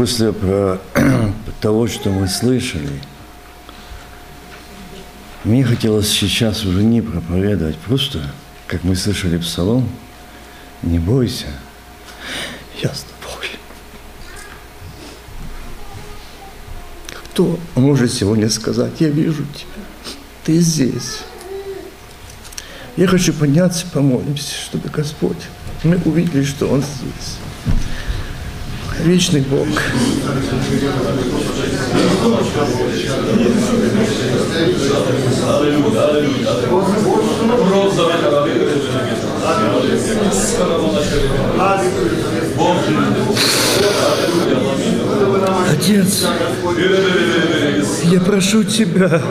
после э, того, что мы слышали, мне хотелось сейчас уже не проповедовать, просто, как мы слышали псалом, не бойся, я с тобой. Кто может сегодня сказать, я вижу тебя, ты здесь. Я хочу подняться, помолимся, чтобы Господь, мы увидели, что Он здесь вечный Бог. Отец, я прошу Тебя,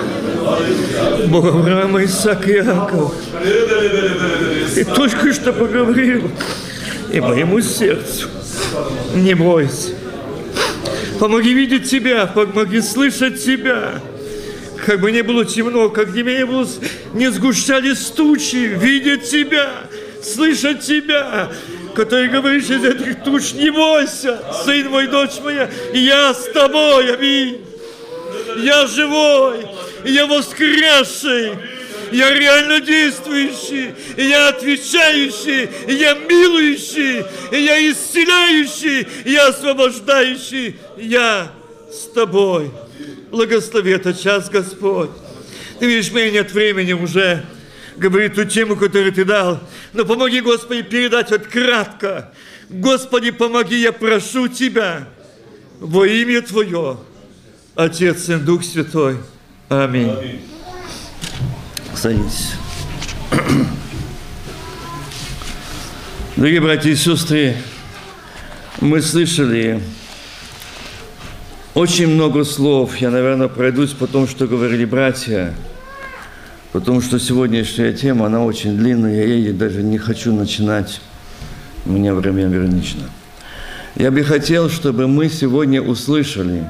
Бог Авраама, Исаак и Иаков, и только что поговорил и моему сердцу – не бойся. Помоги видеть Тебя, помоги слышать Тебя. Как бы не было темно, как бы не, было, не сгущались тучи, видеть Тебя, слышать Тебя, который говоришь из этих туч, не бойся, сын мой, дочь моя, я с тобой, аминь. Я живой, я воскресший я реально действующий, я отвечающий, я милующий, я исцеляющий, я освобождающий, я с тобой. Благослови этот час, Господь. Ты видишь, меня нет времени уже говорить ту тему, которую ты дал. Но помоги, Господи, передать вот кратко. Господи, помоги, я прошу Тебя во имя Твое, Отец и Дух Святой. Аминь. Садитесь. Дорогие братья и сестры, мы слышали очень много слов. Я, наверное, пройдусь по тому, что говорили братья, потому что сегодняшняя тема, она очень длинная, я ей даже не хочу начинать. У меня время ограничено. Я бы хотел, чтобы мы сегодня услышали,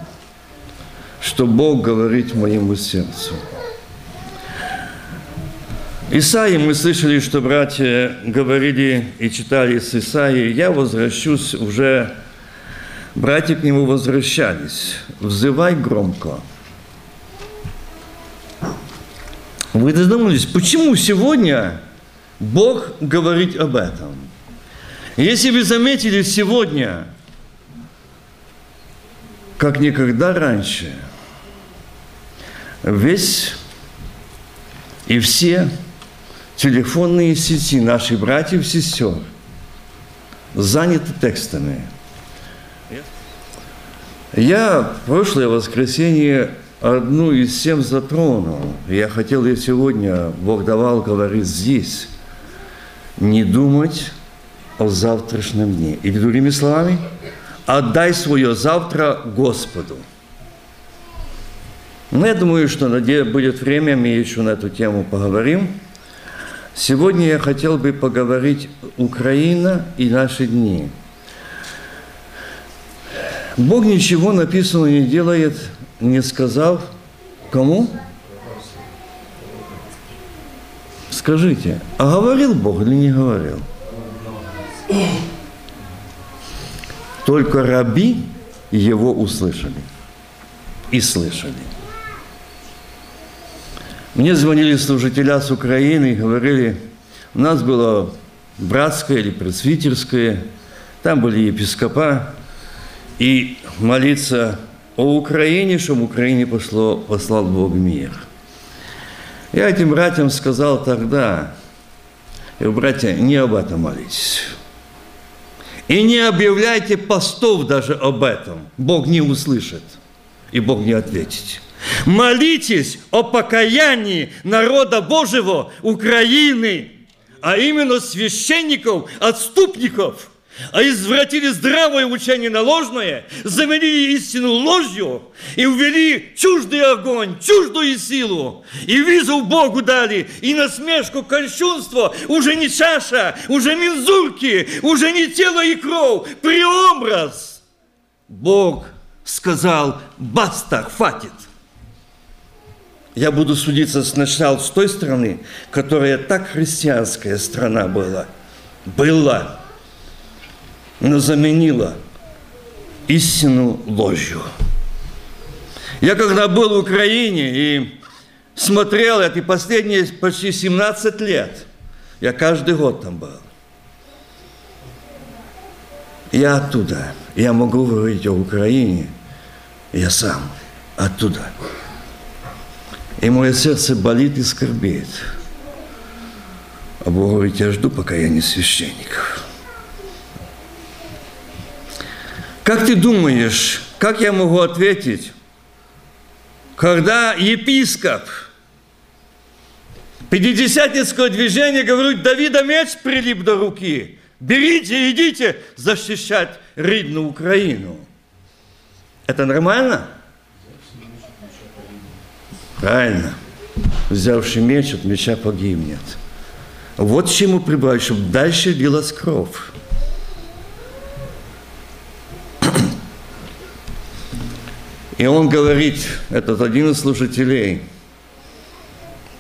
что Бог говорит моему сердцу. Исаии мы слышали, что братья говорили и читали с Исаией. Я возвращусь уже, братья к нему возвращались. Взывай громко. Вы задумались, почему сегодня Бог говорит об этом? Если вы заметили сегодня, как никогда раньше, весь и все телефонные сети наших братьев и сестер заняты текстами. Я прошлое воскресенье одну из тем затронул. Я хотел и сегодня, Бог давал говорить здесь, не думать о завтрашнем дне. Или другими словами, отдай свое завтра Господу. Но я думаю, что будет время, мы еще на эту тему поговорим. Сегодня я хотел бы поговорить Украина и наши дни. Бог ничего написано не делает, не сказав кому? Скажите, а говорил Бог или не говорил? Только раби его услышали и слышали. Мне звонили служителя с Украины говорили, у нас было братское или пресвитерское, там были епископа, и молиться о Украине, чтобы Украине пошло, послал Бог мир. Я этим братьям сказал тогда, и, братья, не об этом молитесь. И не объявляйте постов даже об этом. Бог не услышит, и Бог не ответит. Молитесь о покаянии народа Божьего, Украины, а именно священников, отступников, а извратили здравое учение на ложное, заменили истину ложью и увели чуждый огонь, чуждую силу, и визу Богу дали, и насмешку, кощунство, уже не чаша, уже мензурки, уже не тело и кровь, преобраз. Бог сказал, баста, хватит я буду судиться сначала с той страны, которая так христианская страна была, была, но заменила истину ложью. Я когда был в Украине и смотрел эти последние почти 17 лет, я каждый год там был. Я оттуда, я могу говорить о Украине, я сам оттуда. И мое сердце болит и скорбеет. А Бог говорит, я жду, пока я не священник. Как ты думаешь, как я могу ответить, когда епископ Пятидесятницкого движения говорит, Давида меч прилип до руки, берите, идите защищать рідну Украину. Это нормально? Правильно. Взявший меч, от меча погибнет. Вот чему прибавить, чтобы дальше лилась кровь. И он говорит, этот один из служителей,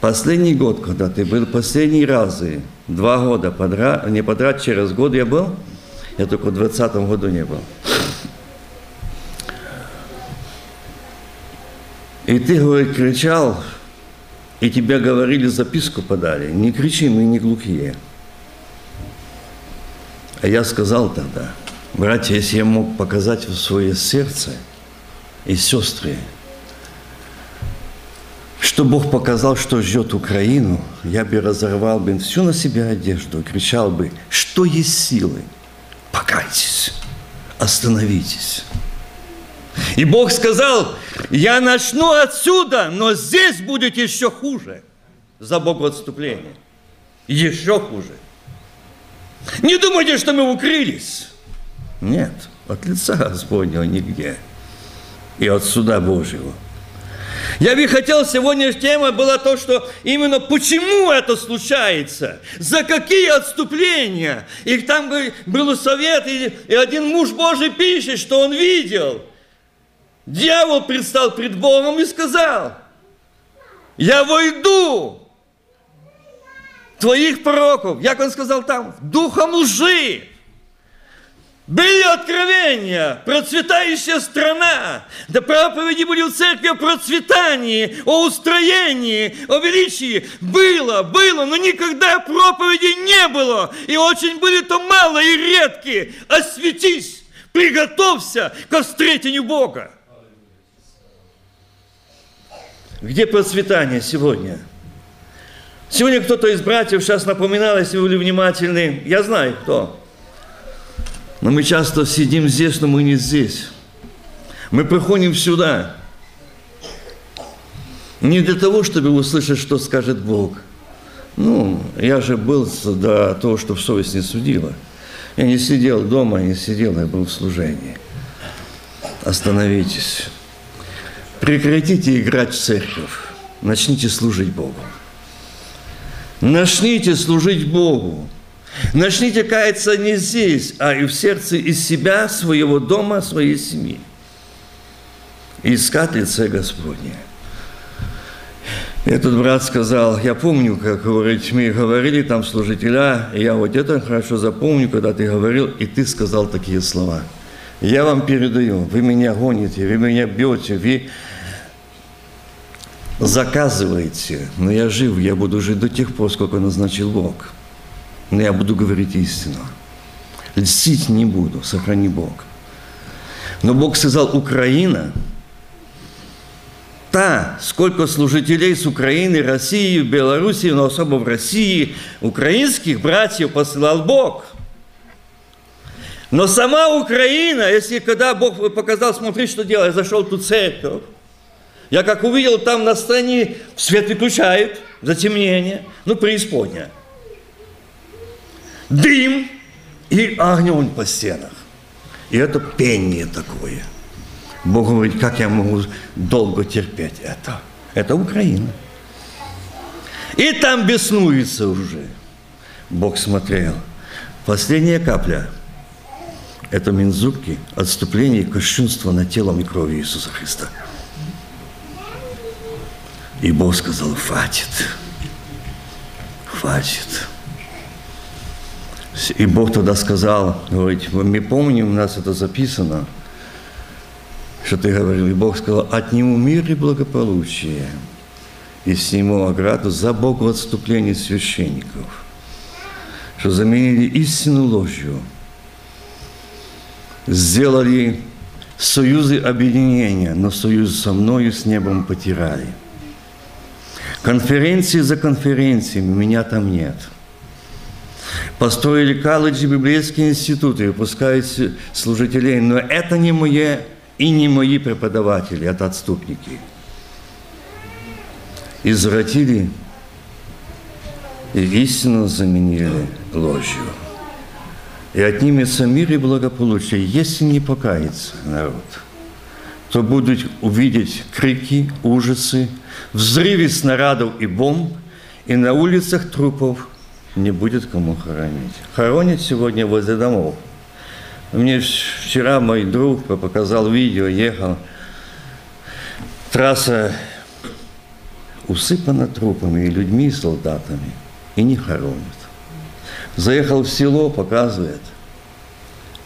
последний год, когда ты был, последний разы, два года подряд, не подряд, через год я был – Я только в 20 году не был. И ты, говорит, кричал, и тебе говорили, записку подали. Не кричи, мы не глухие. А я сказал тогда, братья, если я мог показать в свое сердце и сестры, что Бог показал, что ждет Украину, я бы разорвал бы всю на себя одежду кричал бы, что есть силы, покайтесь, остановитесь. И Бог сказал, я начну отсюда, но здесь будет еще хуже за Богу отступление. Еще хуже. Не думайте, что мы укрылись. Нет, от лица Господнего нигде. И от суда Божьего. Я бы хотел, сегодня тема была то, что именно почему это случается, за какие отступления. И там был совет, и один муж Божий пишет, что он видел. Дьявол предстал пред Богом и сказал, я войду твоих пророков, як он сказал там, духом лжи. Были откровения, процветающая страна, да проповеди были в церкви о процветании, о устроении, о величии. Было, было, но никогда проповеди не было. И очень были то мало и редкие. Осветись, приготовься к встретению Бога. Где процветание сегодня? Сегодня кто-то из братьев сейчас напоминал, если вы были внимательны, я знаю кто. Но мы часто сидим здесь, но мы не здесь. Мы приходим сюда не для того, чтобы услышать, что скажет Бог. Ну, я же был до того, что в совесть не судила. Я не сидел дома, не сидел, я был в служении. Остановитесь. Прекратите играть в церковь. Начните служить Богу. Начните служить Богу. Начните каяться не здесь, а и в сердце из себя, своего дома, своей семьи. Искать лице Господне. Этот брат сказал, я помню, как говорить, мы говорили там служителя, и я вот это хорошо запомню, когда ты говорил, и ты сказал такие слова. Я вам передаю, вы меня гоните, вы меня бьете, вы заказываете, но я жив, я буду жить до тех пор, сколько назначил Бог. Но я буду говорить истину. Льстить не буду, сохрани Бог. Но Бог сказал, Украина, та, сколько служителей с Украины, России, Белоруссии, но особо в России, украинских братьев посылал Бог. Но сама Украина, если когда Бог показал, смотри, что делать, зашел в ту церковь, я как увидел, там на стороне свет выключают, затемнение, ну, преисподня. Дым и огонь по стенах. И это пение такое. Бог говорит, как я могу долго терпеть это? Это Украина. И там беснуется уже. Бог смотрел. Последняя капля – это мензурки, отступление и кощунство над телом и кровью Иисуса Христа – и Бог сказал, хватит, хватит. И Бог тогда сказал, говорит, мы помним, у нас это записано, что ты говорил, и Бог сказал, отниму мир и благополучие, и сниму ограду за Богу отступление священников, что заменили истину ложью, сделали союзы объединения, но союз со мною с небом потеряли – Конференции за конференциями, меня там нет. Построили колледжи, библейские институты, выпускают служителей, но это не мои и не мои преподаватели, это отступники. Извратили и истину заменили ложью. И отнимется мир и благополучие, если не покается народ, то будут увидеть крики, ужасы, взрыве снарядов и бомб, и на улицах трупов не будет кому хоронить. Хоронят сегодня возле домов. Мне вчера мой друг показал видео, ехал, трасса усыпана трупами и людьми, и солдатами, и не хоронят. Заехал в село, показывает,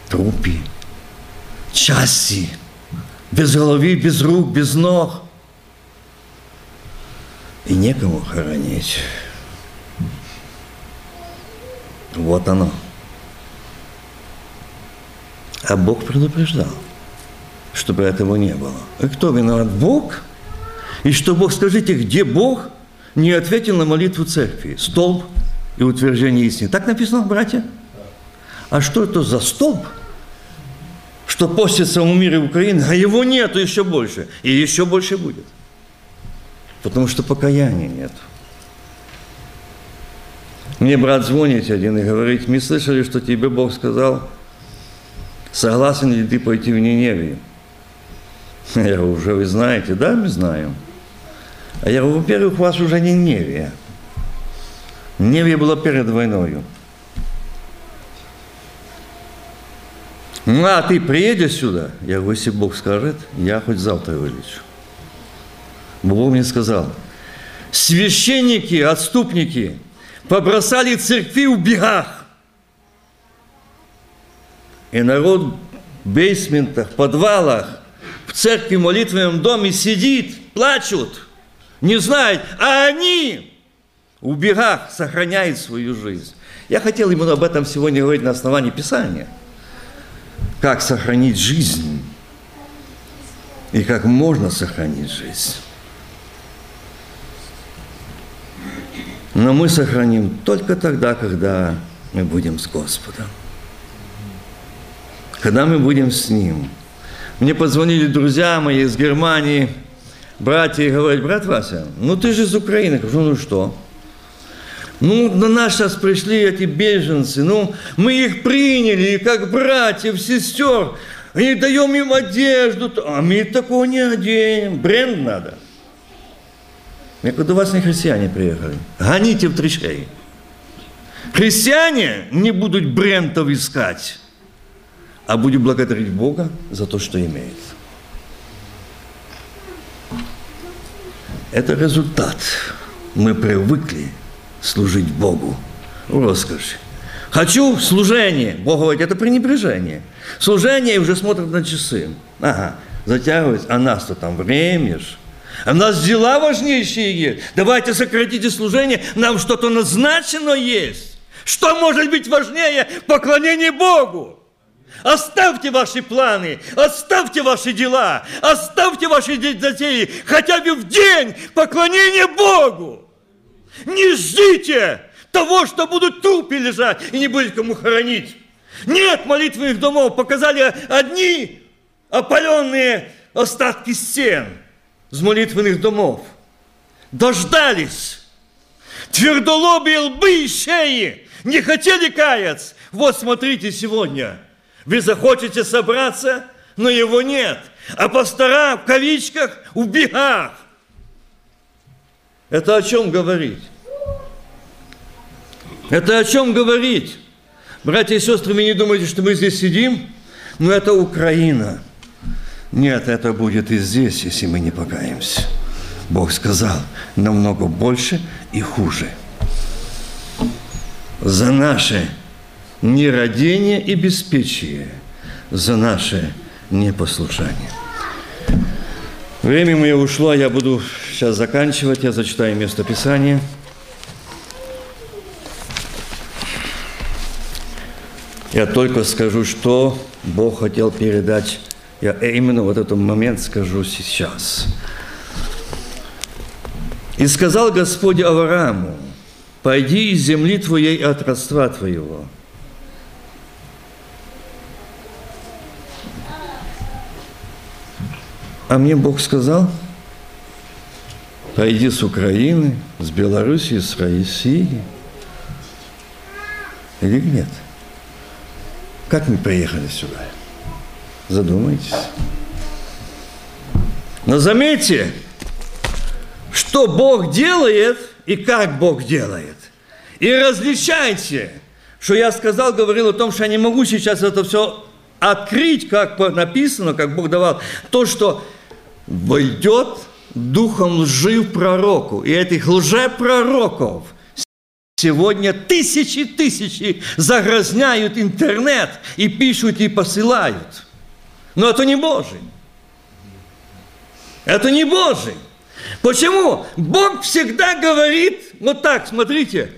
трупі, части, без головы, без рук, без ног. И некому хоронить. Вот оно. А Бог предупреждал, чтобы этого не было. И кто виноват? Бог? И что Бог, скажите, где Бог не ответил на молитву церкви? Столб и утверждение истины. Так написано, братья? А что это за столб? Что постится в мире Украины, а его нету еще больше. И еще больше будет. Потому что покаяния нет. Мне брат звонит один и говорит, мы слышали, что тебе Бог сказал, согласен ли ты пойти в Ниневию? Я говорю, уже вы знаете, да, мы знаем. А я говорю, во-первых, у вас уже не Невия. Невия была перед войною. Ну, а ты приедешь сюда? Я говорю, если Бог скажет, я хоть завтра вылечу. Бог мне сказал, священники, отступники побросали церкви в бегах. И народ в бейсментах, подвалах, в церкви, в молитвенном доме сидит, плачут, не знает, а они в бегах сохраняют свою жизнь. Я хотел именно об этом сегодня говорить на основании Писания. Как сохранить жизнь и как можно сохранить жизнь. Но мы сохраним только тогда, когда мы будем с Господом. Когда мы будем с Ним. Мне позвонили друзья мои из Германии, братья, и говорят, брат Вася, ну ты же из Украины. Я говорю, ну что? Ну, на нас сейчас пришли эти беженцы, ну, мы их приняли, как братьев, сестер, и даем им одежду, а мы такого не оденем, бренд надо. Я говорю, до вас не христиане приехали, гоните в трещей. Христиане не будут брендов искать, а будут благодарить Бога за то, что имеет. Это результат. Мы привыкли служить Богу в роскоши. Хочу служение. Бог говорит, это пренебрежение. Служение и уже смотрят на часы. Ага, затягивается. А нас-то там время ж. У нас дела важнейшие есть. Давайте сократите служение, нам что-то назначено есть. Что может быть важнее поклонения Богу? Оставьте ваши планы, оставьте ваши дела, оставьте ваши затеи хотя бы в день поклонения Богу. Не ждите того, что будут трупы лежать и не будет кому хоронить. Нет молитвенных домов, показали одни опаленные остатки стен с молитвенных домов. Дождались. Твердолобые лбы и шеи не хотели каяться. Вот смотрите сегодня. Вы захотите собраться, но его нет. А пастора в кавичках в бегах. Это о чем говорить? Это о чем говорить? Братья и сестры, вы не думаете, что мы здесь сидим? Но это Украина. Нет, это будет и здесь, если мы не покаемся. Бог сказал, намного больше и хуже. За наше нерадение и беспечие, за наше непослушание. Время мое ушло, я буду сейчас заканчивать, я зачитаю место Писания. Я только скажу, что Бог хотел передать. Я именно вот этот момент скажу сейчас. «И сказал Господь Аврааму, пойди из земли твоей от родства твоего, А мне Бог сказал, пойди с Украины, с Белоруссии, с России. Или нет? Как мы приехали сюда? Задумайтесь. Но заметьте, что Бог делает и как Бог делает. И различайте, что я сказал, говорил о том, что я не могу сейчас это все открыть, как написано, как Бог давал, то, что войдет духом лжи в пророку. И этих лжепророков Сегодня тысячи тысячи загрязняют интернет и пишут и посылают. Но это не Божий. Это не Божий. Почему? Бог всегда говорит, вот так, смотрите,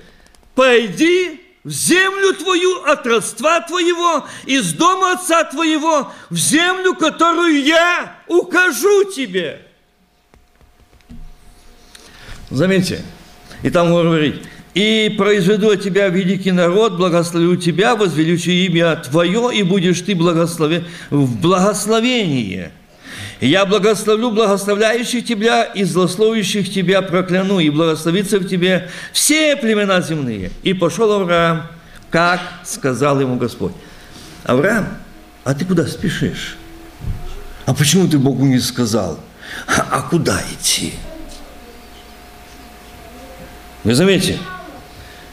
пойди в землю твою от родства твоего, из дома отца твоего, в землю, которую я укажу тебе. Заметьте, и там говорит, и произведу от тебя великий народ, благословлю тебя, возвеличу имя твое, и будешь ты благословен в благословении. Я благословлю благословляющих тебя и злословящих тебя прокляну, и благословится в тебе все племена земные. И пошел Авраам, как сказал ему Господь. Авраам, а ты куда спешишь? А почему ты Богу не сказал? А куда идти? Вы заметите?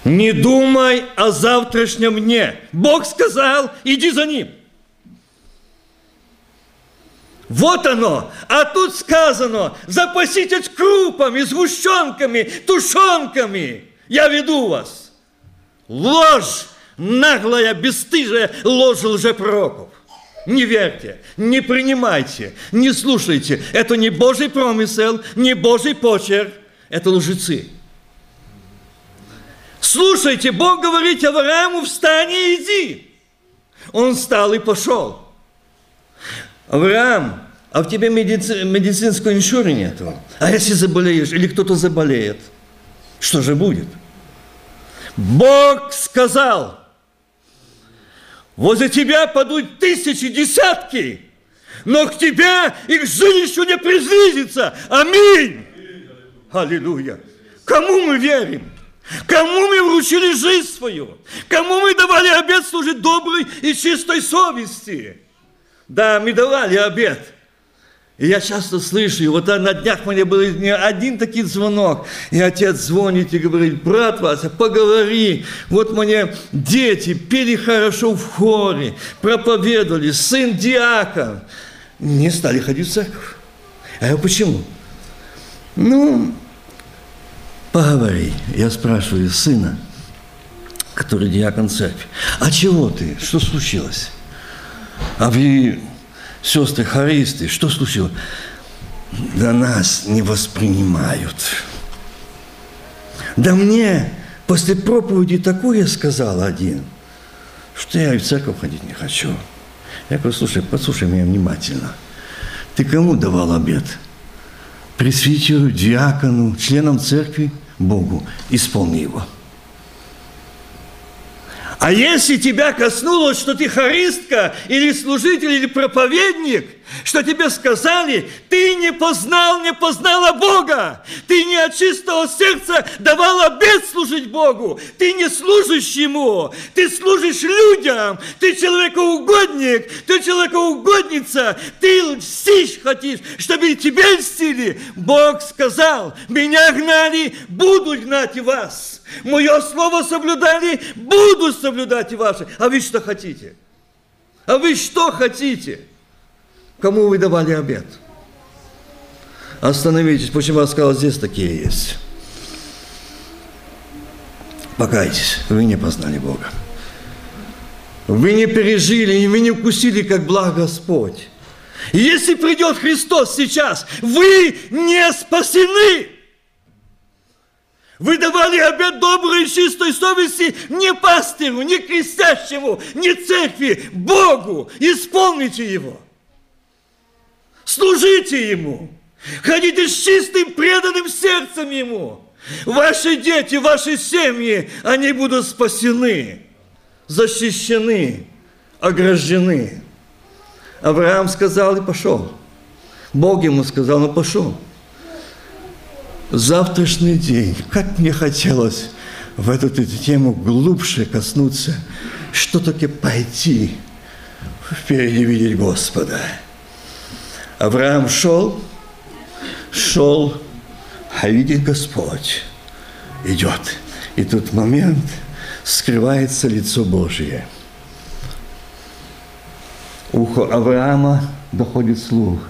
Не думай о завтрашнем дне. Бог сказал, иди за ним. Вот оно. А тут сказано, запаситесь крупами, сгущенками, тушенками. Я веду вас. Ложь, наглая, бесстыжая ложь лжепророков. Не верьте, не принимайте, не слушайте. Это не Божий промысел, не Божий почерк. Это лжецы. Слушайте, Бог говорит Аврааму, встань и иди. Он встал и пошел. Авраам, а в тебе медици... медицинского иншура нету. А если заболеешь, или кто-то заболеет, что же будет? Бог сказал, возле тебя падут тысячи, десятки, но к тебе их жилищу не приблизится. Аминь. Аллилуйя. Кому мы верим? Кому мы вручили жизнь свою? Кому мы давали обед служить доброй и чистой совести? Да, мы давали обед. И я часто слышу, вот на днях меня был не один такой звонок, и отец звонит и говорит, брат Вася, поговори, вот мне дети пели хорошо в хоре, проповедовали, сын диакон, не стали ходить в церковь. А я почему? Ну, поговори. Я спрашиваю сына, который диакон церкви, а чего ты, что случилось? А вы, сестры хористы, что случилось? Да нас не воспринимают. Да мне после проповеди такое сказал один, что я в церковь ходить не хочу. Я говорю, слушай, послушай меня внимательно. Ты кому давал обед? Пресвитеру, диакону, членам церкви, Богу. Исполни его. А если тебя коснулось, что ты харистка, или служитель, или проповедник, что тебе сказали, ты не познал, не познала Бога, ты не от чистого сердца давал обет служить Богу, ты не служишь Ему, ты служишь людям, ты человекоугодник, ты человекоугодница, ты льстишь хотишь, чтобы тебе льстили. Бог сказал, меня гнали, буду гнать и вас. Мое слово соблюдали, буду соблюдать и ваши. А вы что хотите? А вы что хотите? Кому вы давали обед? Остановитесь, почему я сказал, здесь такие есть. Покайтесь, вы не познали Бога. Вы не пережили, и вы не вкусили, как благ Господь. Если придет Христос сейчас, вы не спасены. Вы давали обет доброй и чистой совести не пастырю, не крестящему, не церкви, Богу. Исполните его. Служите ему. Ходите с чистым, преданным сердцем ему. Ваши дети, ваши семьи, они будут спасены, защищены, ограждены. Авраам сказал и пошел. Бог ему сказал, ну пошел завтрашний день. Как мне хотелось в эту, эту тему глубже коснуться, что таки пойти впереди видеть Господа. Авраам шел, шел, а видит Господь идет. И тут момент скрывается лицо Божие. Ухо Авраама доходит слух.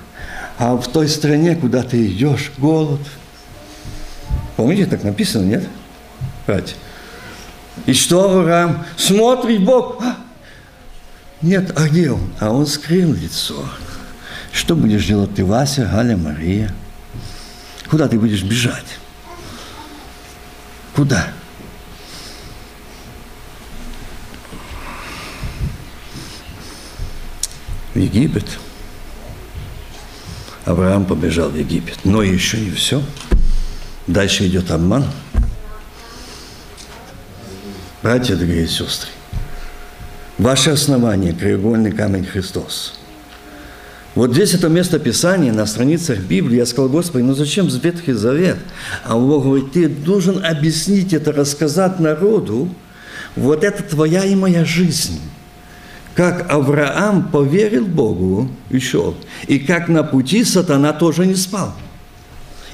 А в той стране, куда ты идешь, голод – Помните, так написано, нет? Братья. И что Авраам? Смотрит Бог. А, нет, а где он? А он скрыл лицо. Что будешь делать ты, Вася, Галя, Мария? Куда ты будешь бежать? Куда? В Египет. Авраам побежал в Египет. Но еще не все. Дальше идет обман. Братья, дорогие сестры, ваше основание – краеугольный камень Христос. Вот здесь это место Писания на страницах Библии. Я сказал, Господи, ну зачем Ветхий Завет? А Бог говорит, ты должен объяснить это, рассказать народу. Вот это твоя и моя жизнь. Как Авраам поверил Богу и шел. И как на пути сатана тоже не спал.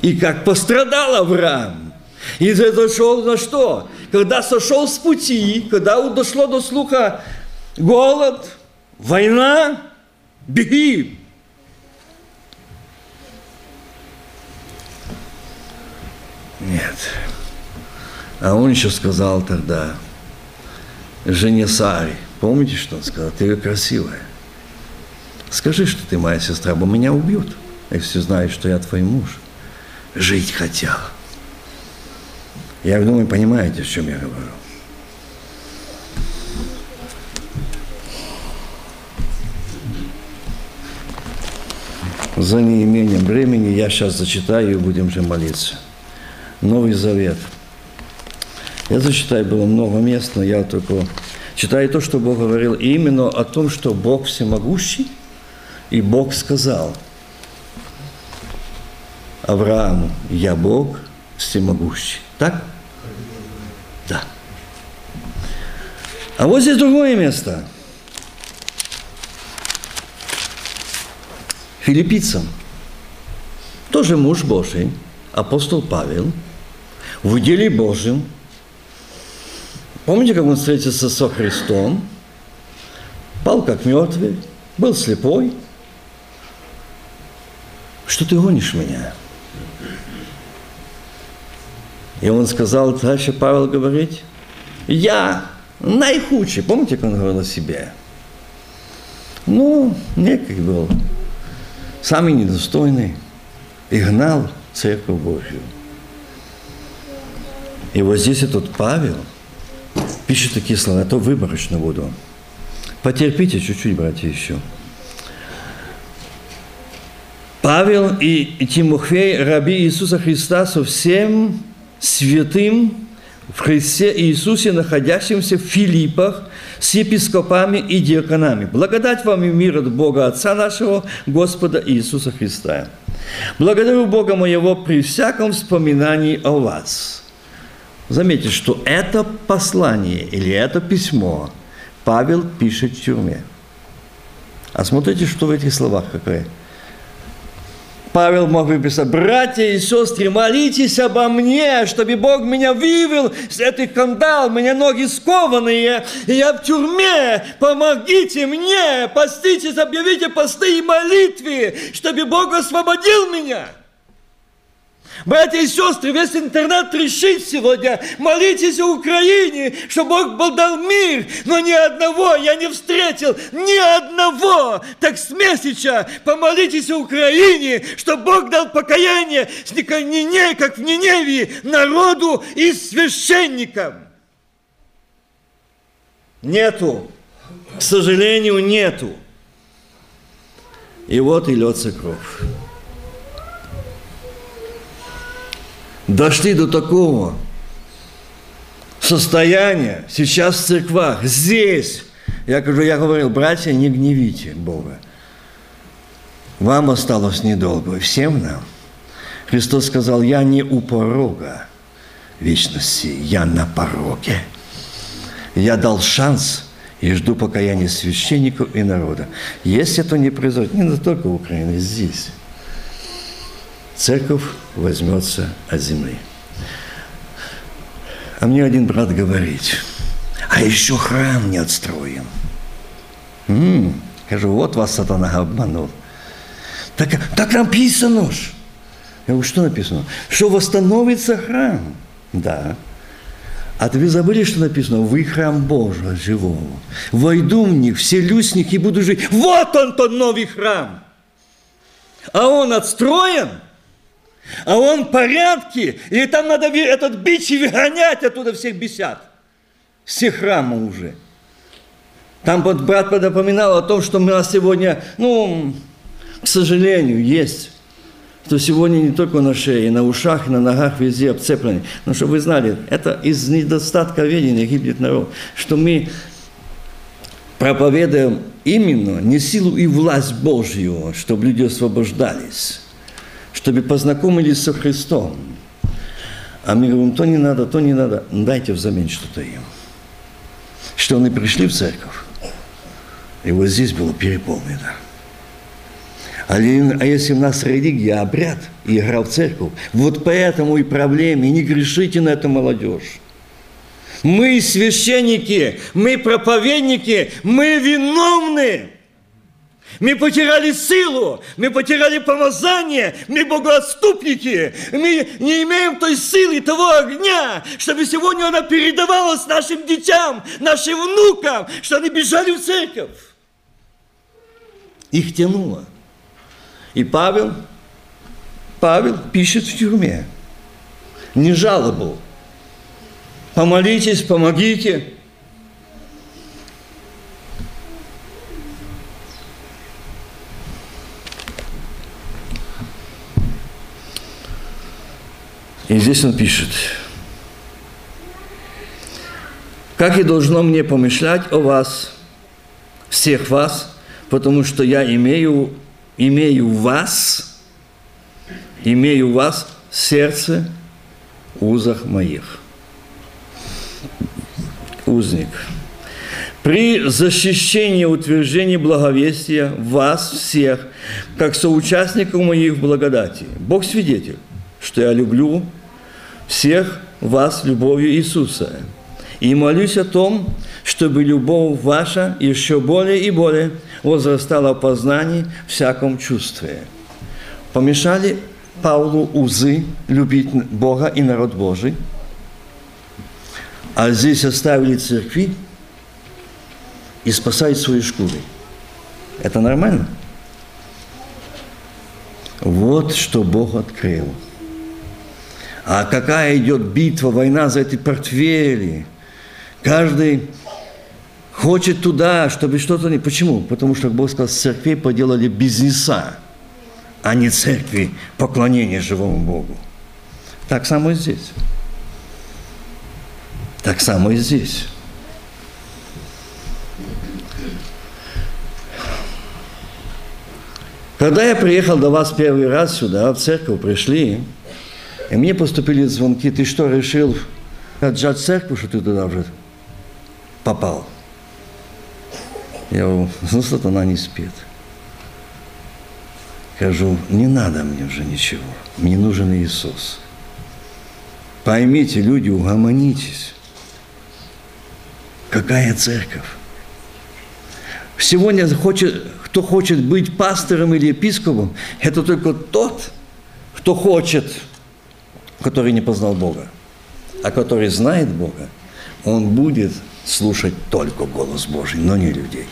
И как пострадал Авраам. И зашел на что? Когда сошел с пути, когда дошло до слуха голод, война, беги. Нет. А он еще сказал тогда жене Саре, помните, что он сказал? Ты красивая. Скажи, что ты моя сестра, бо меня убьют, если знают, что я твой муж. Жить хотел. Я думаю, понимаете, о чем я говорю. За неимением времени я сейчас зачитаю и будем же молиться. Новый Завет. Я зачитаю, было много мест, но я только читаю то, что Бог говорил именно о том, что Бог всемогущий, и Бог сказал Аврааму, я Бог всемогущий. Так? Да. А вот здесь другое место. Филиппийцам. Тоже муж Божий, апостол Павел, в уделе Божьем. Помните, как он встретился со Христом? Пал как мертвый, был слепой. Что ты гонишь меня? И он сказал, дальше Павел говорит, я наихудший. Помните, как он говорил о себе? Ну, некий был, самый недостойный, и гнал Церковь Божью. И вот здесь этот Павел пишет такие слова, а то выборочно буду. Потерпите чуть-чуть, братья, еще. Павел и Тимофей, раби Иисуса Христа, со всем святым в Христе Иисусе, находящимся в Филиппах, с епископами и диаконами. Благодать вам и мир от Бога Отца нашего, Господа Иисуса Христа. Благодарю Бога моего при всяком вспоминании о вас. Заметьте, что это послание или это письмо Павел пишет в тюрьме. А смотрите, что в этих словах какое – Павел мог бы писать, братья и сестры, молитесь обо мне, чтобы Бог меня вывел с этих кандал, меня ноги скованные, и я в тюрьме, помогите мне, поститесь, объявите посты и молитвы, чтобы Бог освободил меня. Братья и сестры, весь интернет трещит сегодня. Молитесь о Украине, чтобы Бог был дал мир. Но ни одного я не встретил, ни одного. Так с месяца помолитесь о Украине, чтобы Бог дал покаяние, как в Ниневии, народу и священникам. Нету. К сожалению, нету. И вот и льется кровь. Дошли до такого состояния сейчас в церквах, здесь. Я говорю, я говорил, братья, не гневите Бога. Вам осталось недолго, всем нам. Христос сказал, я не у порога вечности, я на пороге. Я дал шанс и жду покаяния священников и народа. Если это не произойдет, не только в Украине, здесь, церковь возьмется от земли. А мне один брат говорит, а еще храм не отстроен. М-м, скажу, вот вас сатана обманул. Так, так написано ж. Я говорю, что написано? Что восстановится храм. Да. А вы забыли, что написано? Вы храм Божьего живого. Войду в них, вселюсь в них и буду жить. Вот он, тот новый храм. А он отстроен, а он в порядке, и там надо этот бич и выгонять оттуда всех бесят. Все храмы уже. Там вот брат напоминал о том, что у нас сегодня, ну, к сожалению, есть что сегодня не только на шее, на ушах, на ногах везде обцеплены. Но чтобы вы знали, это из недостатка ведения гибнет народ, что мы проповедуем именно не силу и власть Божью, чтобы люди освобождались, чтобы познакомились со Христом. А мы говорим, то не надо, то не надо, дайте взамен что-то им. Что они пришли в церковь, и вот здесь было переполнено. А, если у нас религия, обряд, и игра в церковь, вот поэтому и проблемы, не грешите на это молодежь. Мы священники, мы проповедники, мы виновны. Мы потеряли силу, мы потеряли помазание, мы богоотступники, мы не имеем той силы, того огня, чтобы сегодня она передавалась нашим детям, нашим внукам, что они бежали в церковь. Их тянуло. И Павел, Павел пишет в тюрьме, не жалобал. Помолитесь, помогите. И здесь он пишет, как и должно мне помышлять о вас, всех вас, потому что я имею имею вас, имею вас сердце узах моих. Узник. При защищении утверждении благовестия вас всех, как соучастников моих в благодати. Бог свидетель, что я люблю всех вас любовью Иисуса. И молюсь о том, чтобы любовь ваша еще более и более возрастала в познании всяком чувстве. Помешали Павлу узы любить Бога и народ Божий, а здесь оставили церкви и спасают свои шкуры. Это нормально? Вот что Бог открыл. А какая идет битва, война за эти портфели. Каждый хочет туда, чтобы что-то не... Почему? Потому что, Бог сказал, с церквей поделали бизнеса, а не церкви поклонения живому Богу. Так само и здесь. Так само и здесь. Когда я приехал до вас первый раз сюда, в церковь пришли, и мне поступили звонки, ты что, решил отжать церковь, что ты туда уже попал? Я говорю, ну, сатана не спит. Скажу, не надо мне уже ничего. Мне нужен Иисус. Поймите, люди, угомонитесь. Какая церковь? Сегодня хочет, кто хочет быть пастором или епископом, это только тот, кто хочет, который не познал Бога. А который знает Бога, он будет слушать только голос Божий, но не людей.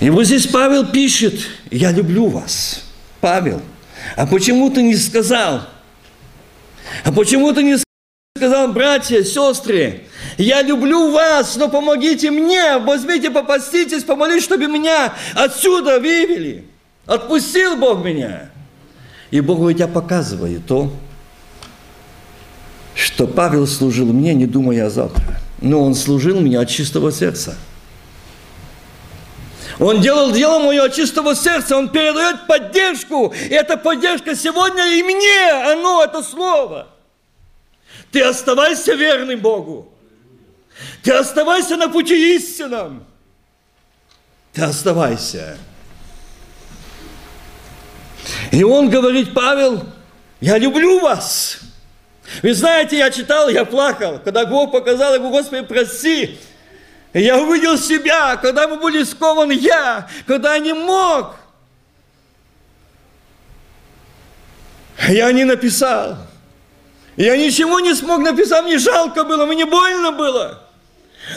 И вот здесь Павел пишет, я люблю вас. Павел, а почему ты не сказал? А почему ты не сказал, братья, сестры, я люблю вас, но помогите мне, возьмите, попаститесь, помолитесь, чтобы меня отсюда вывели. Отпустил Бог меня. И Бог говорит, я показываю то, что Павел служил мне, не думая о завтра. Но он служил мне от чистого сердца. Он делал дело мое от чистого сердца, он передает поддержку. И эта поддержка сегодня и мне, оно, это слово. Ты оставайся верным Богу. Ты оставайся на пути истинном. Ты оставайся. И он говорит, Павел, я люблю вас. Вы знаете, я читал, я плакал, когда Бог показал, я Господи, прости. Я увидел себя, когда мы были скованы я, когда я не мог. Я не написал. Я ничего не смог написать, мне жалко было, мне больно было.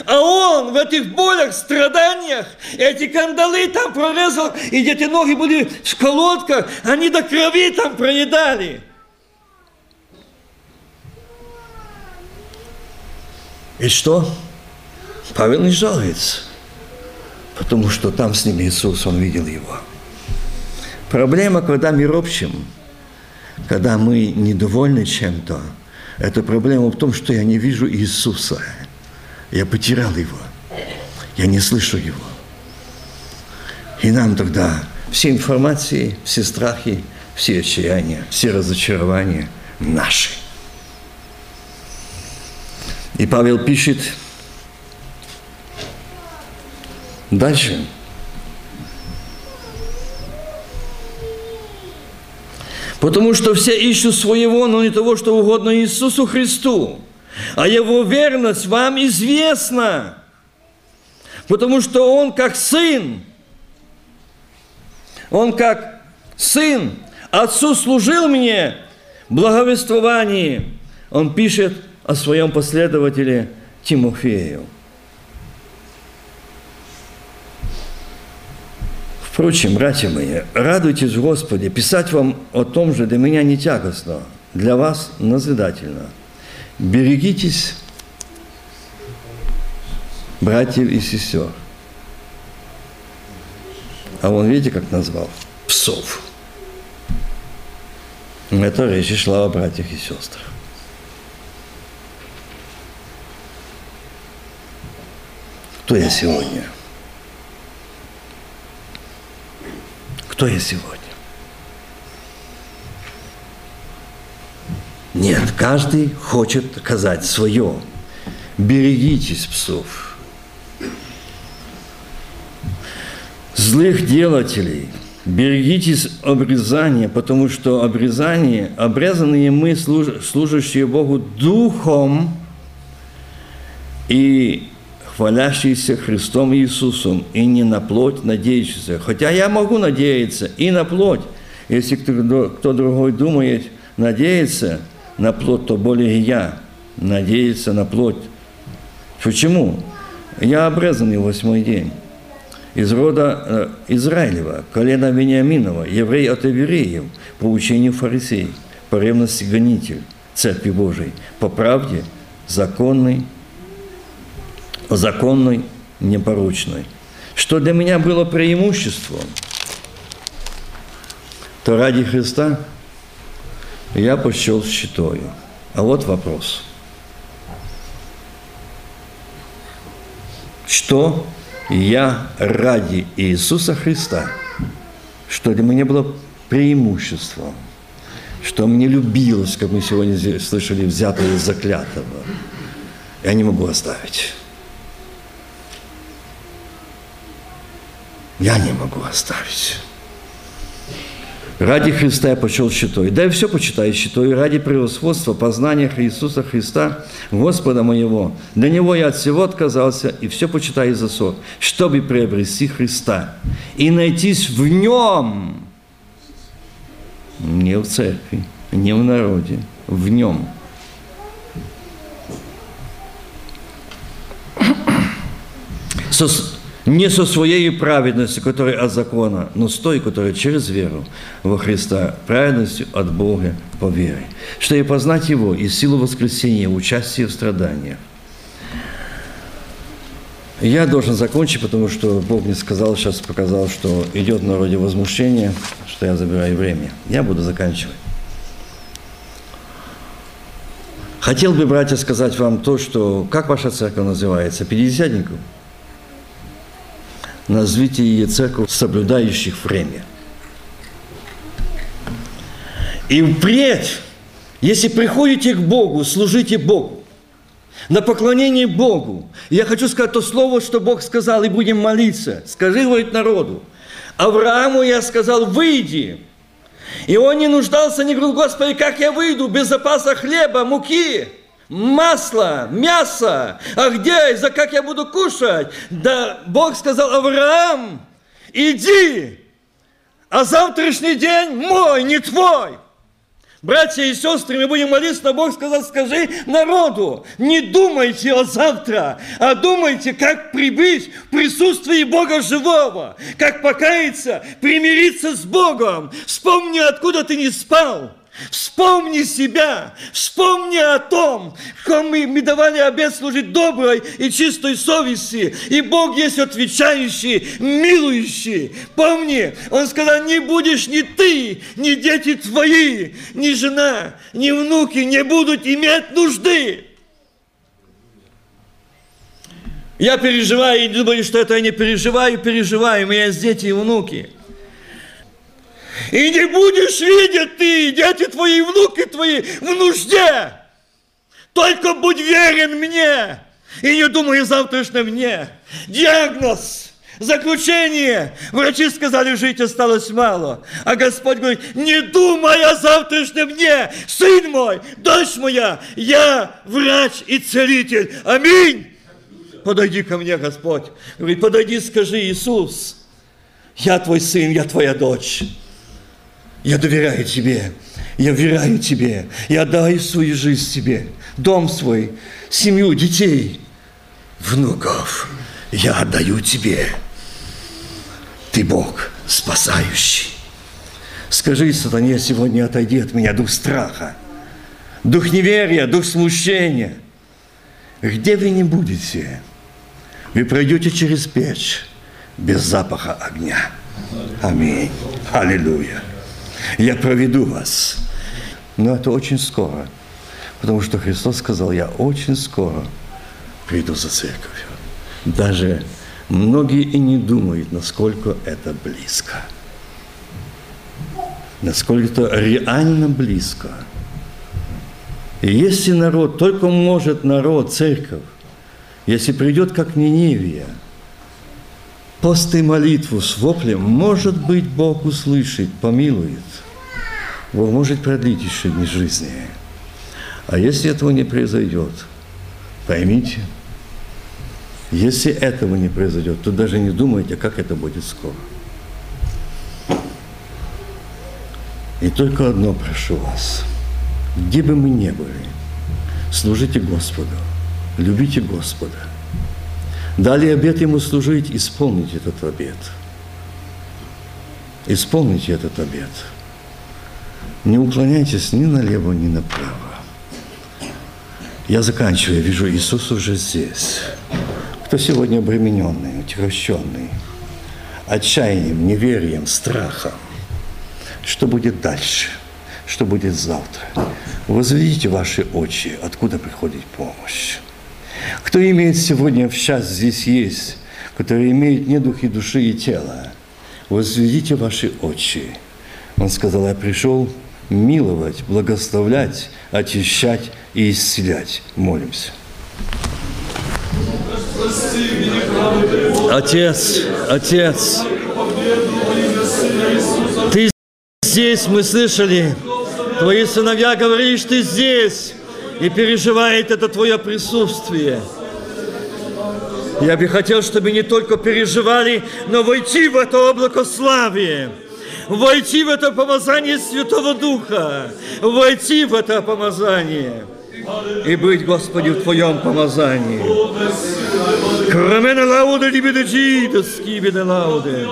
А он в этих болях, страданиях, эти кандалы там прорезал, и где-то ноги были в колодках, они до крови там проедали. И что? Павел не жалуется, потому что там с ним Иисус, он видел его. Проблема, когда мы ропщим, когда мы недовольны чем-то, это проблема в том, что я не вижу Иисуса. Я потерял его. Я не слышу его. И нам тогда все информации, все страхи, все отчаяния, все разочарования наши. И Павел пишет дальше. Потому что все ищут своего, но не того, что угодно Иисусу Христу. А Его верность вам известна. Потому что Он как сын, Он как сын, Отцу служил мне благовествовании. Он пишет о своем последователе Тимофею. Впрочем, братья мои, радуйтесь в Господе, писать вам о том же для меня не тягостно, для вас назидательно. Берегитесь, братьев и сестер. А он, видите, как назвал? Псов. Это речь шла о братьях и сестрах. Кто я сегодня? Кто я сегодня? Нет, каждый хочет сказать свое. Берегитесь псов. Злых делателей. Берегитесь обрезания, потому что обрезание, обрезанные мы, служащие Богу духом и хвалящийся Христом Иисусом, и не на плоть надеющийся. Хотя я могу надеяться и на плоть. Если кто, кто другой думает надеяться на плоть, то более я надеяться на плоть. Почему? Я обрезанный восьмой день. Из рода э, Израилева, колена Вениаминова, еврей от евреев, по учению фарисей, по ревности гонитель Церкви Божией, по правде законный законной, непорочной. Что для меня было преимуществом, то ради Христа я почел щитою. А вот вопрос. Что я ради Иисуса Христа, что для меня было преимуществом, что мне любилось, как мы сегодня слышали, взятое из заклятого, я не могу оставить. я не могу оставить. Ради Христа я почел щитой. Да и все почитаю щитой. Ради превосходства, познания Иисуса Христа, Господа моего. Для Него я от всего отказался и все почитаю за сор, чтобы приобрести Христа и найтись в Нем. Не в церкви, не в народе, в Нем. Со, не со своей праведностью, которая от закона, но с той, которая через веру во Христа, праведностью от Бога по вере, что и познать Его и силу воскресения, участие в страданиях. Я должен закончить, потому что Бог мне сказал, сейчас показал, что идет в народе возмущение, что я забираю время. Я буду заканчивать. Хотел бы, братья, сказать вам то, что... Как ваша церковь называется? Пятидесятников? Назовите ее церковь, соблюдающих время. И впредь, если приходите к Богу, служите Богу, на поклонение Богу. Я хочу сказать то слово, что Бог сказал, и будем молиться. Скажи, говорит народу. Аврааму я сказал, выйди. И он не нуждался, не говорил, Господи, как я выйду без запаса хлеба, муки масло, мясо. А где, за как я буду кушать? Да Бог сказал, Авраам, иди, а завтрашний день мой, не твой. Братья и сестры, мы будем молиться, но Бог сказал, скажи народу, не думайте о завтра, а думайте, как прибыть в присутствии Бога живого, как покаяться, примириться с Богом. Вспомни, откуда ты не спал. Вспомни себя, вспомни о том, что мы, мы давали обет служить доброй и чистой совести, и Бог есть отвечающий, милующий. Помни, Он сказал, не будешь ни ты, ни дети твои, ни жена, ни внуки не будут иметь нужды. Я переживаю и думаю, что это я не переживаю, переживаю, у меня есть дети и внуки – и не будешь видеть ты, дети твои, внуки твои в нужде. Только будь верен мне и не думай о мне. Диагноз, заключение. Врачи сказали, жить осталось мало. А Господь говорит, не думай о завтрашнем мне, сын мой, дочь моя, я врач и целитель. Аминь. Подойди ко мне, Господь. Говорит, подойди, скажи, Иисус, я твой сын, я твоя дочь. Я доверяю Тебе, я веряю Тебе, я отдаю свою жизнь Тебе, дом свой, семью, детей, внуков. Я отдаю Тебе. Ты Бог спасающий. Скажи, сатане, сегодня отойди от меня дух страха, дух неверия, дух смущения. Где вы не будете, вы пройдете через печь без запаха огня. Аминь. Аллилуйя я проведу вас. Но это очень скоро, потому что Христос сказал, я очень скоро приду за церковью. Даже многие и не думают, насколько это близко. Насколько это реально близко. И если народ, только может народ, церковь, если придет как Ниневия, пост и молитву с воплем, может быть, Бог услышит, помилует – Бог может продлить еще дни жизни. А если этого не произойдет, поймите, если этого не произойдет, то даже не думайте, как это будет скоро. И только одно прошу вас. Где бы мы ни были, служите Господу, любите Господа. Дали обет Ему служить, исполните этот обет. Исполните этот обет – не уклоняйтесь ни налево, ни направо. Я заканчиваю, вижу, Иисус уже здесь. Кто сегодня обремененный, утягощенный, отчаянием, неверием, страхом, что будет дальше, что будет завтра. Возведите ваши очи, откуда приходит помощь. Кто имеет сегодня в час здесь есть, который имеет не дух и души и тела, возведите ваши очи. Он сказал, я пришел миловать, благословлять, очищать и исцелять. Молимся. Отец, Отец, Ты здесь, мы слышали, Твои сыновья говоришь, Ты здесь, и переживает это Твое присутствие. Я бы хотел, чтобы не только переживали, но войти в это облако славы войти в это помазание Святого Духа, войти в это помазание и быть, Господи, в Твоем помазании. Крамена лауде либеде джида скибеде лауде.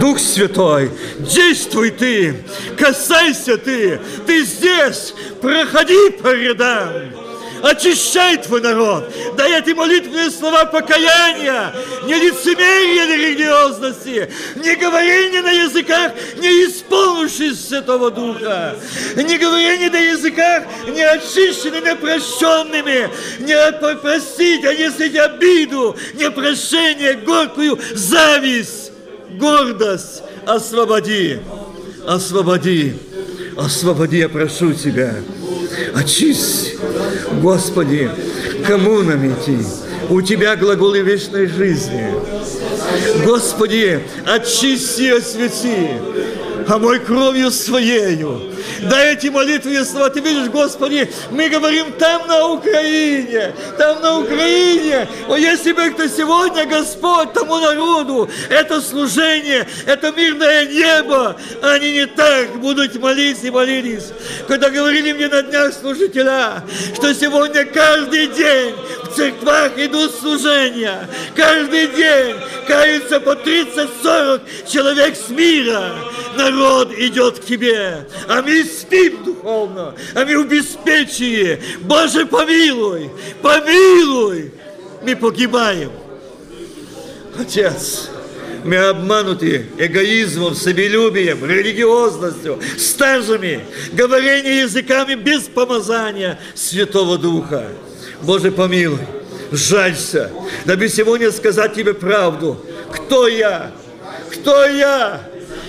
Дух Святой, действуй Ты, касайся Ты, Ты здесь, проходи по рядам очищай твой народ, дай эти молитвенные слова покаяния, не лицемерие религиозности, не говорение на языках, не исполнившись Святого Духа, не говорение на языках, не очищенными, прощенными, не попросить, а не слить обиду, не прощение, горькую зависть, гордость, освободи, освободи, освободи, я прошу Тебя очисть, Господи, кому нам идти? У Тебя глаголы вечной жизни. Господи, очисти и освети, а мой кровью Своею Дай эти молитвенные слова. Ты видишь, Господи, мы говорим там на Украине, там на Украине. О, если бы кто сегодня, Господь, тому народу, это служение, это мирное небо, они не так будут молиться и молились. Когда говорили мне на днях служителя, что сегодня каждый день в церквах идут служения, каждый день каются по 30-40 человек с мира. Народ идет к тебе, а мы спим духовно, а мы в беспечии. Боже, помилуй, помилуй, мы погибаем. Отец, мы обмануты эгоизмом, себелюбием, религиозностью, стажами, говорением языками без помазания Святого Духа. Боже, помилуй, жалься, дабы сегодня сказать Тебе правду. Кто я? Кто я?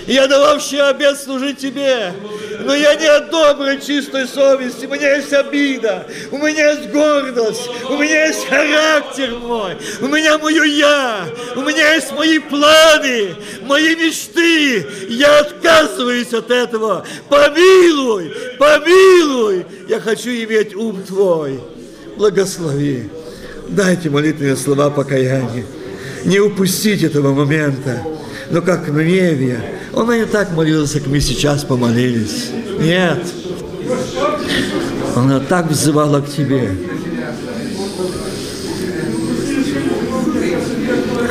Я дававший обед служить Тебе, но я не от доброй, чистой совести, у меня есть обида, у меня есть гордость, у меня есть характер мой, у меня мое я, у меня есть мои планы, мои мечты, я отказываюсь от этого, помилуй, помилуй, я хочу иметь ум Твой, благослови, дайте молитвенные слова покаяния, не упустить этого момента, но как Невия, он не так молился, как мы сейчас помолились. Нет. Она так взывала к тебе.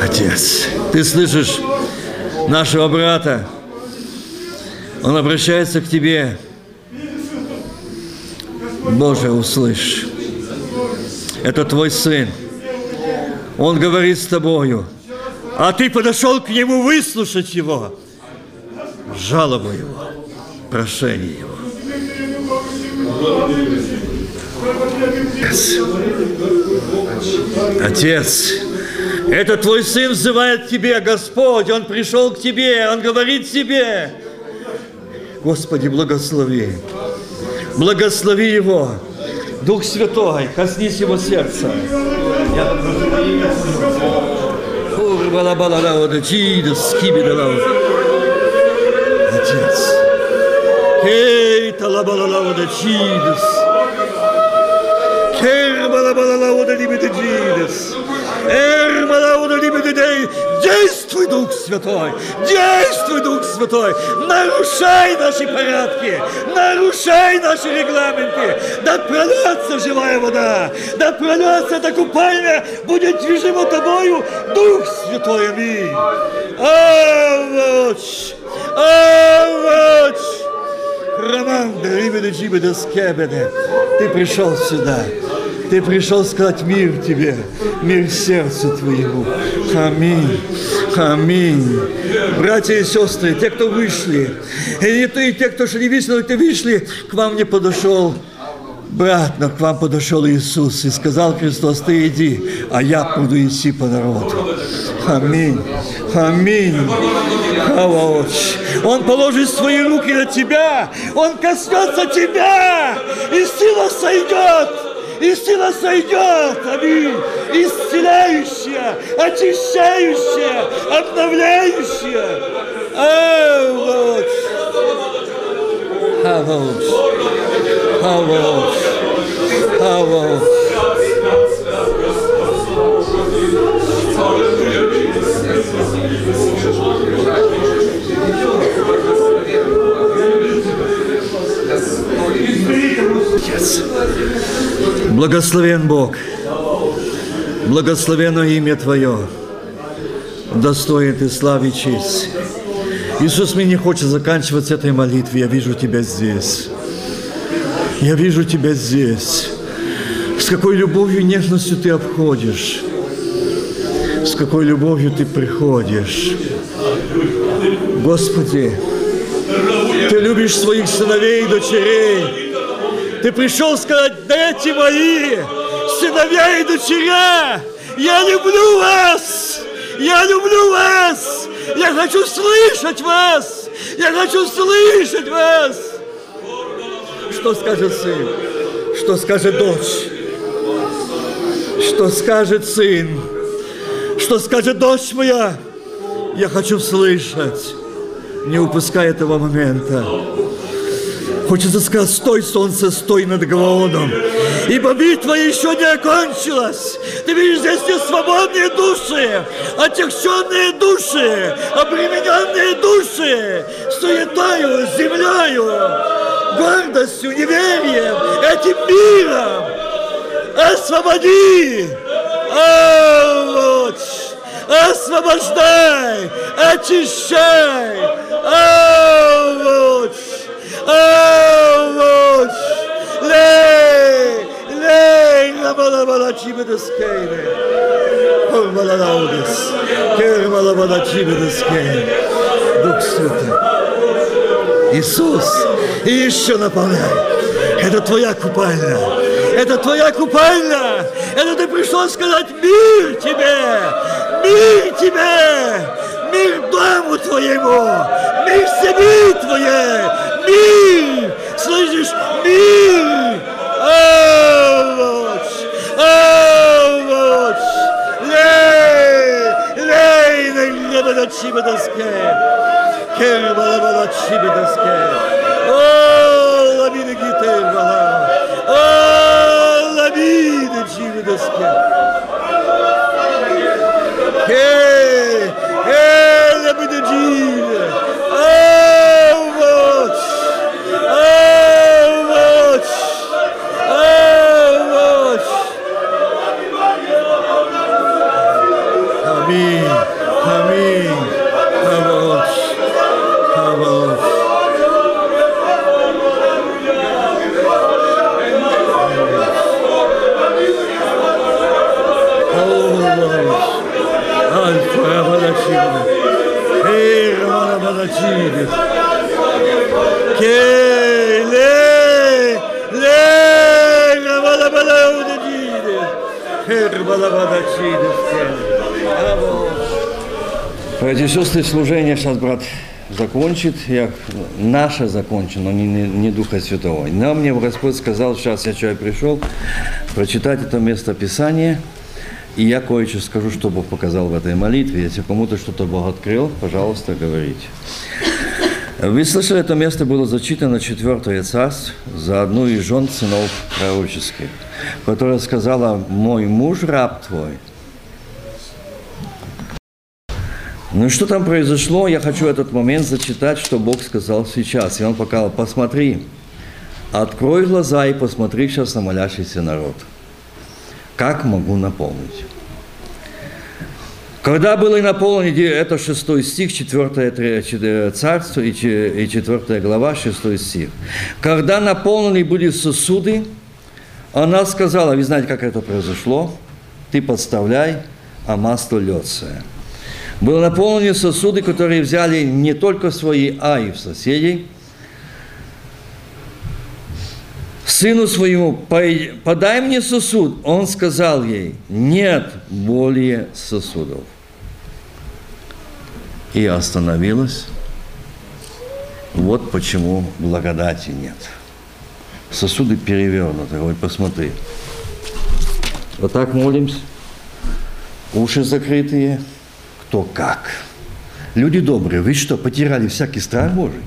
Отец, ты слышишь нашего брата? Он обращается к тебе. Боже, услышь. Это твой сын. Он говорит с тобою. А ты подошел к нему выслушать его жалобу его, прошение его. Отец, это твой сын взывает к тебе, Господь, он пришел к тебе, он говорит тебе. Господи, благослови, благослови его. Дух Святой, коснись его сердца. Я Urbalabalalau, Jesus, Kibidalau. Jesus. Keita labalalau de Jesus. Kerbalabalau de libe de Jesus. Ermalau de libe de Jesus. Действуй, Дух Святой! Действуй, Дух Святой! Нарушай наши порядки! Нарушай наши регламенты! Да прольется живая вода! Да прольется эта купальня! Будет движимо тобою Дух Святой! Аминь! Авоч! Авоч! Роман, Риведа Джибеда Скебеда, ты пришел сюда. Ты пришел сказать мир тебе, мир сердцу твоему. Аминь. Аминь. Братья и сестры, те, кто вышли, и, те, и те, кто шли вышли, ты вышли, к вам не подошел брат, но к вам подошел Иисус и сказал Христос, ты иди, а я буду идти по народу. Аминь. Аминь. Хаваоч. Он положит свои руки на тебя, Он коснется тебя, и сила сойдет и сила сойдет, аминь, исцеляющая, очищающая, обновляющая. Авоч, авоч, авоч, авоч. Yes. Благословен Бог, благословено имя Твое, достоин Ты славы и честь. Иисус, мне не хочет заканчивать этой молитвой, я вижу Тебя здесь. Я вижу Тебя здесь. С какой любовью и нежностью Ты обходишь. С какой любовью Ты приходишь. Господи, Ты любишь своих сыновей и дочерей. Ты пришел сказать, дети мои, сыновья и дочеря, я люблю вас, я люблю вас, я хочу слышать вас, я хочу слышать вас. Что скажет сын? Что скажет дочь? Что скажет сын? Что скажет дочь моя? Я хочу слышать, не упускай этого момента. Хочется сказать, стой, солнце, стой над Гаваоном. Ибо битва еще не окончилась. Ты видишь, здесь не свободные души, отягченные души, обремененные души, суетою, землею, гордостью, неверием, этим миром. Освободи! Овощ! Освобождай! Очищай! Овощ! Овощ! Лей! Лей! Рабалабалачибедескейне! Орбалараудес! Кермалабалачибедескейне! Дух Святой! Иисус, и еще наполняй. Это твоя купальня. Это твоя купальня. Это ты пришел сказать мир тебе. Мир тебе. Мир дому твоему. Мир семьи твоей. Мир. Слышишь? Мир. Овощ. Овощ. Лей. Лей. Лей. Лей. Кербалабалачибедеске. О, ламине гитейбала. О, ламине чибедеске. Хей, хей, ламине джибе. Овощ, Эй, Рамадабадачида. Эти сестры служения сейчас брат закончит, я, наше закончено, не, не, не Духа Святого. Но мне Господь сказал, сейчас я что пришел, прочитать это место Писания, и я кое-что скажу, что Бог показал в этой молитве. Если кому-то что-то Бог открыл, пожалуйста, говорите. Вы слышали, это место было зачитано четвертое царство за одну из жен сынов пророческих, которая сказала, мой муж раб твой. Ну что там произошло, я хочу этот момент зачитать, что Бог сказал сейчас. И он показал, посмотри, открой глаза и посмотри сейчас на молящийся народ. Как могу наполнить? Когда были наполнены, это шестой стих, 4 царство и 4 глава, 6 стих. Когда наполнены были сосуды, она сказала, вы знаете, как это произошло? Ты подставляй, а масло льется. Были наполнены сосуды, которые взяли не только свои, а и в соседей. Сыну своему, подай мне сосуд. Он сказал ей, нет более сосудов. И остановилась. Вот почему благодати нет. Сосуды перевернуты. Ой, посмотри. Вот так молимся. Уши закрытые. Кто как. Люди добрые, вы что, потеряли всякий страх Божий?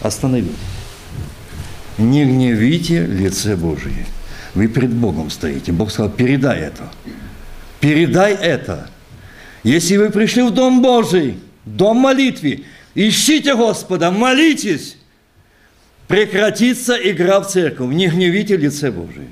Остановитесь. Не гневите лице Божие. Вы пред Богом стоите. Бог сказал, передай это. Передай это. Если вы пришли в Дом Божий, Дом молитвы, ищите Господа, молитесь, прекратится игра в церковь, не гневите лице Божие.